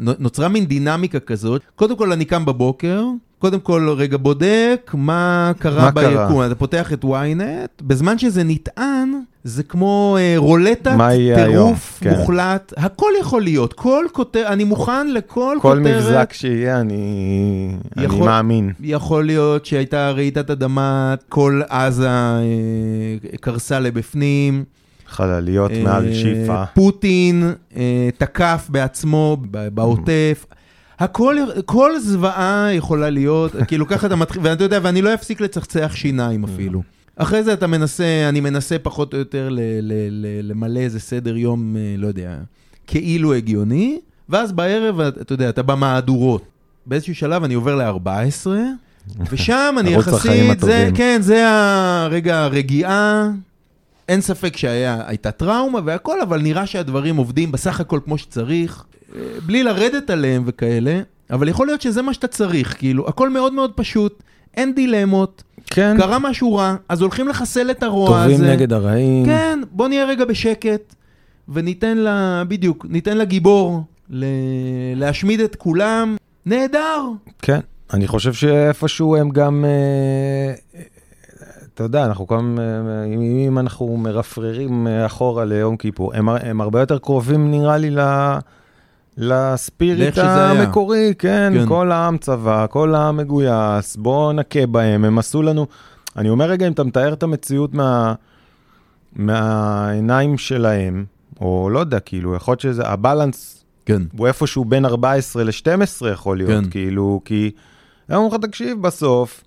נוצרה מין דינמיקה כזאת, קודם כל אני קם בבוקר, קודם כל רגע בודק מה קרה ביקום, אתה פותח את ynet, בזמן שזה נטען, זה כמו רולטת, טירוף מוחלט, הכל יכול להיות, כל כותרת, אני מוכן לכל כותרת. כל מבזק שיהיה, אני מאמין. יכול להיות שהייתה רעידת אדמה, כל עזה קרסה לבפנים. חלליות מעל שיפה. פוטין תקף בעצמו בעוטף. הכל, כל זוועה יכולה להיות, כאילו ככה אתה מתחיל, ואתה יודע, ואני לא אפסיק לצחצח שיניים אפילו. אחרי זה אתה מנסה, אני מנסה פחות או יותר למלא איזה סדר יום, לא יודע, כאילו הגיוני, ואז בערב, אתה יודע, אתה במהדורות. באיזשהו שלב אני עובר ל-14, ושם אני יחסית, זה, כן, זה הרגע הרגיעה. אין ספק שהייתה טראומה והכל, אבל נראה שהדברים עובדים בסך הכל כמו שצריך, בלי לרדת עליהם וכאלה, אבל יכול להיות שזה מה שאתה צריך, כאילו, הכל מאוד מאוד פשוט, אין דילמות, כן. קרה משהו רע, אז הולכים לחסל את הרוע הזה. טובים נגד הרעים. כן, בוא נהיה רגע בשקט, וניתן לה, בדיוק, ניתן לגיבור ל... להשמיד את כולם, נהדר. כן, אני חושב שאיפשהו הם גם... אתה יודע, אנחנו גם, אם אנחנו מרפררים אחורה ליום כיפור, הם, הם הרבה יותר קרובים נראה לי ל... לספיריט המקורי, כן, כן, כל העם צבא, כל העם מגויס, בואו נכה בהם, הם עשו לנו... אני אומר רגע, אם אתה מתאר את המציאות מה... מהעיניים שלהם, או לא יודע, כאילו, יכול להיות שזה, הבלנס כן. הוא איפשהו בין 14 ל-12 יכול להיות, כן. כאילו, כי... הם אומרים לך, תקשיב, בסוף,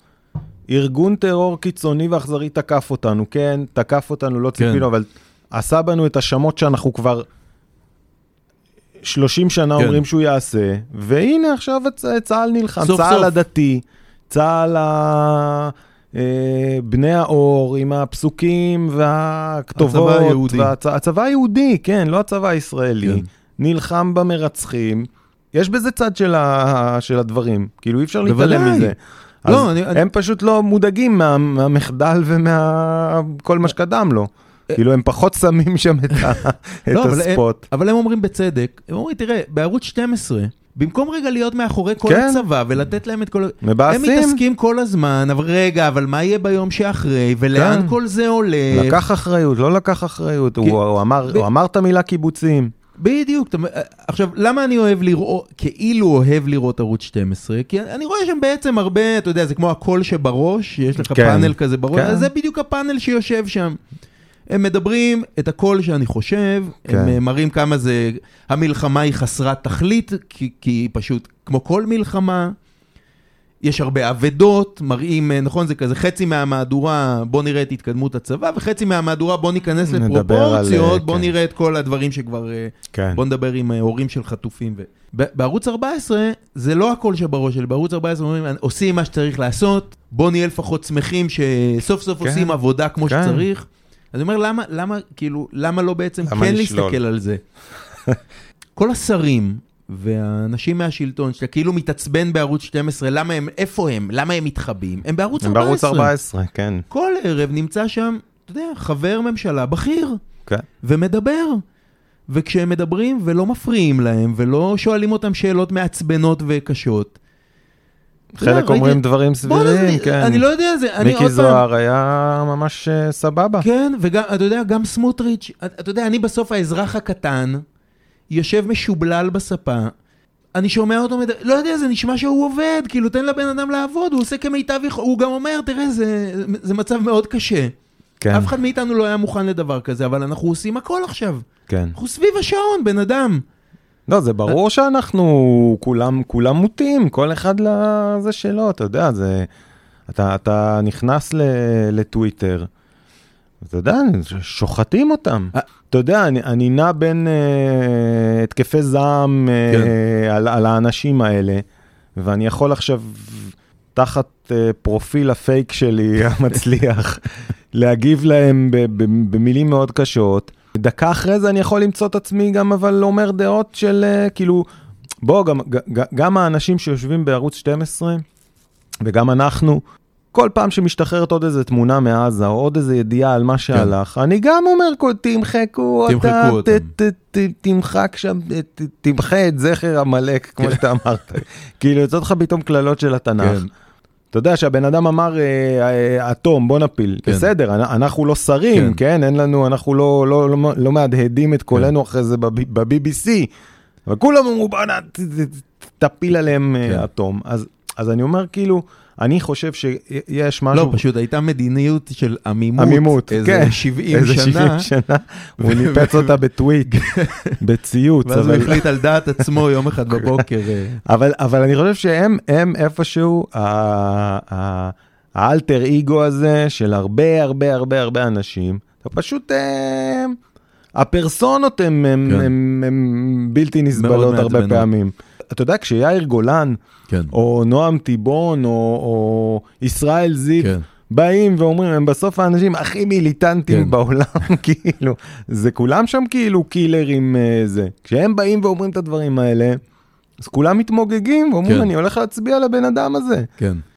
ארגון טרור קיצוני ואכזרי תקף אותנו, כן, תקף אותנו, לא ציפינו, כן. אבל עשה בנו את השמות שאנחנו כבר 30 שנה כן. אומרים שהוא יעשה, והנה עכשיו צה"ל נלחם, סוף צה"ל סוף. הדתי, צה"ל ה... אה, בני האור עם הפסוקים והכתובות. הצבא היהודי. והצ... הצבא היהודי, כן, לא הצבא הישראלי. כן. נלחם במרצחים. יש בזה צד של, ה... של הדברים, כאילו אי אפשר להתעלם מזה. לא, אני, הם אני... פשוט לא מודאגים מה, מהמחדל ומכל מה שקדם לו. כאילו הם פחות שמים שם את, ה, את לא, הספוט. אבל הם, אבל הם אומרים בצדק, הם אומרים, תראה, בערוץ 12, במקום רגע להיות מאחורי כל כן. הצבא ולתת להם את כל... מבאסים. הם מתעסקים כל הזמן, אבל רגע, אבל מה יהיה ביום שאחרי, ולאן כן. כל זה הולך? לקח אחריות, לא לקח אחריות, כי... הוא, הוא, אמר, ב... הוא אמר את המילה קיבוצים. בדיוק, עכשיו, למה אני אוהב לראות, כאילו אוהב לראות ערוץ 12? כי אני רואה שם בעצם הרבה, אתה יודע, זה כמו הקול שבראש, יש לך כן, פאנל כזה בראש, כן. זה בדיוק הפאנל שיושב שם. הם מדברים את הקול שאני חושב, כן. הם מראים כמה זה, המלחמה היא חסרת תכלית, כי, כי היא פשוט, כמו כל מלחמה, יש הרבה אבדות, מראים, נכון, זה כזה חצי מהמהדורה, בוא נראה את התקדמות הצבא, וחצי מהמהדורה, בוא ניכנס לפרופורציות, על, בוא כן. נראה את כל הדברים שכבר, כן. בוא נדבר עם הורים של חטופים. ו... בערוץ 14, זה לא הכל שבראש שלי, בערוץ 14 אומרים, עושים מה שצריך לעשות, בוא נהיה לפחות שמחים שסוף סוף כן. עושים עבודה כמו כן. שצריך. אז אני אומר, למה, למה, כאילו, למה לא בעצם למה כן לשלול? להסתכל על זה? כל השרים והאנשים מהשלטון, שאתה כאילו מתעצבן בערוץ 12, למה הם, איפה הם? למה הם מתחבאים? הם בערוץ הם 14. בערוץ 14, כן. כל ערב נמצא שם, אתה יודע, חבר ממשלה בכיר. כן. ומדבר. וכשהם מדברים ולא מפריעים להם, ולא שואלים אותם שאלות מעצבנות וקשות, חלק אומרים דברים סבירים, כן. אני לא יודע, זה, אני עוד פעם... מיקי זוהר היה ממש אה, סבבה. כן, וגם, אתה יודע, גם סמוטריץ', אתה יודע, אני בסוף האזרח הקטן, יושב משובלל בספה, אני שומע אותו, מדבר, לא יודע, זה נשמע שהוא עובד, כאילו, תן לבן אדם לעבוד, הוא עושה כמיטב יכול, הוא גם אומר, תראה, זה, זה מצב מאוד קשה. כן. אף אחד מאיתנו לא היה מוכן לדבר כזה, אבל אנחנו עושים הכל עכשיו. כן. אנחנו סביב השעון, בן אדם. לא, זה ברור שאנחנו כולם, כולם מוטים, כל אחד לזה שלו, אתה יודע, זה... אתה, אתה נכנס לטוויטר, אתה יודע, שוחטים אותם. אה. אתה יודע, אני, אני נע בין uh, התקפי זעם uh, כן. על, על האנשים האלה, ואני יכול עכשיו, תחת uh, פרופיל הפייק שלי המצליח, להגיב להם במילים מאוד קשות. דקה אחרי זה אני יכול למצוא את עצמי גם אבל אומר דעות של uh, כאילו, בוא, גם, גם האנשים שיושבים בערוץ 12 וגם אנחנו, כל פעם שמשתחררת עוד איזה תמונה מעזה, או עוד איזה ידיעה על מה כן. שהלך, כן. אני גם אומר, תמחקו אותה, ת, ת, ת, תמחק שם, ת, תמחה את זכר עמלק, כמו כן. שאתה אמרת. כאילו, יוצאות לך פתאום קללות של התנ"ך. כן. אתה יודע שהבן אדם אמר אה, אה, אטום בוא נפיל כן. בסדר אנחנו לא שרים כן. כן אין לנו אנחנו לא לא לא, לא מהדהדים את קולנו כן. אחרי זה ב-BBC אבל כולם אמרו בוא תפיל עליהם אה, כן. אטום אז אז אני אומר כאילו. אני חושב שיש משהו... לא, פשוט הייתה מדיניות של עמימות, עמימות, איזה כן, 70 איזה שנה. איזה 70 שנה, הוא ניפץ אותה בטוויט, בציוץ. ואז אבל... הוא החליט על דעת עצמו יום אחד בבוקר. אה. אבל, אבל אני חושב שהם הם איפשהו, האלטר אגו הזה של הרבה הרבה הרבה הרבה אנשים, אתה פשוט... אה, הפרסונות הן כן. בלתי נסבלות הרבה פעמים. אתה יודע, כשיאיר גולן, כן. או נועם טיבון, או, או ישראל זיו, כן. באים ואומרים, הם בסוף האנשים הכי מיליטנטים כן. בעולם, כאילו, זה כולם שם כאילו קילרים uh, זה. כשהם באים ואומרים את הדברים האלה, אז כולם מתמוגגים ואומרים, כן. אני הולך להצביע לבן אדם הזה. כן.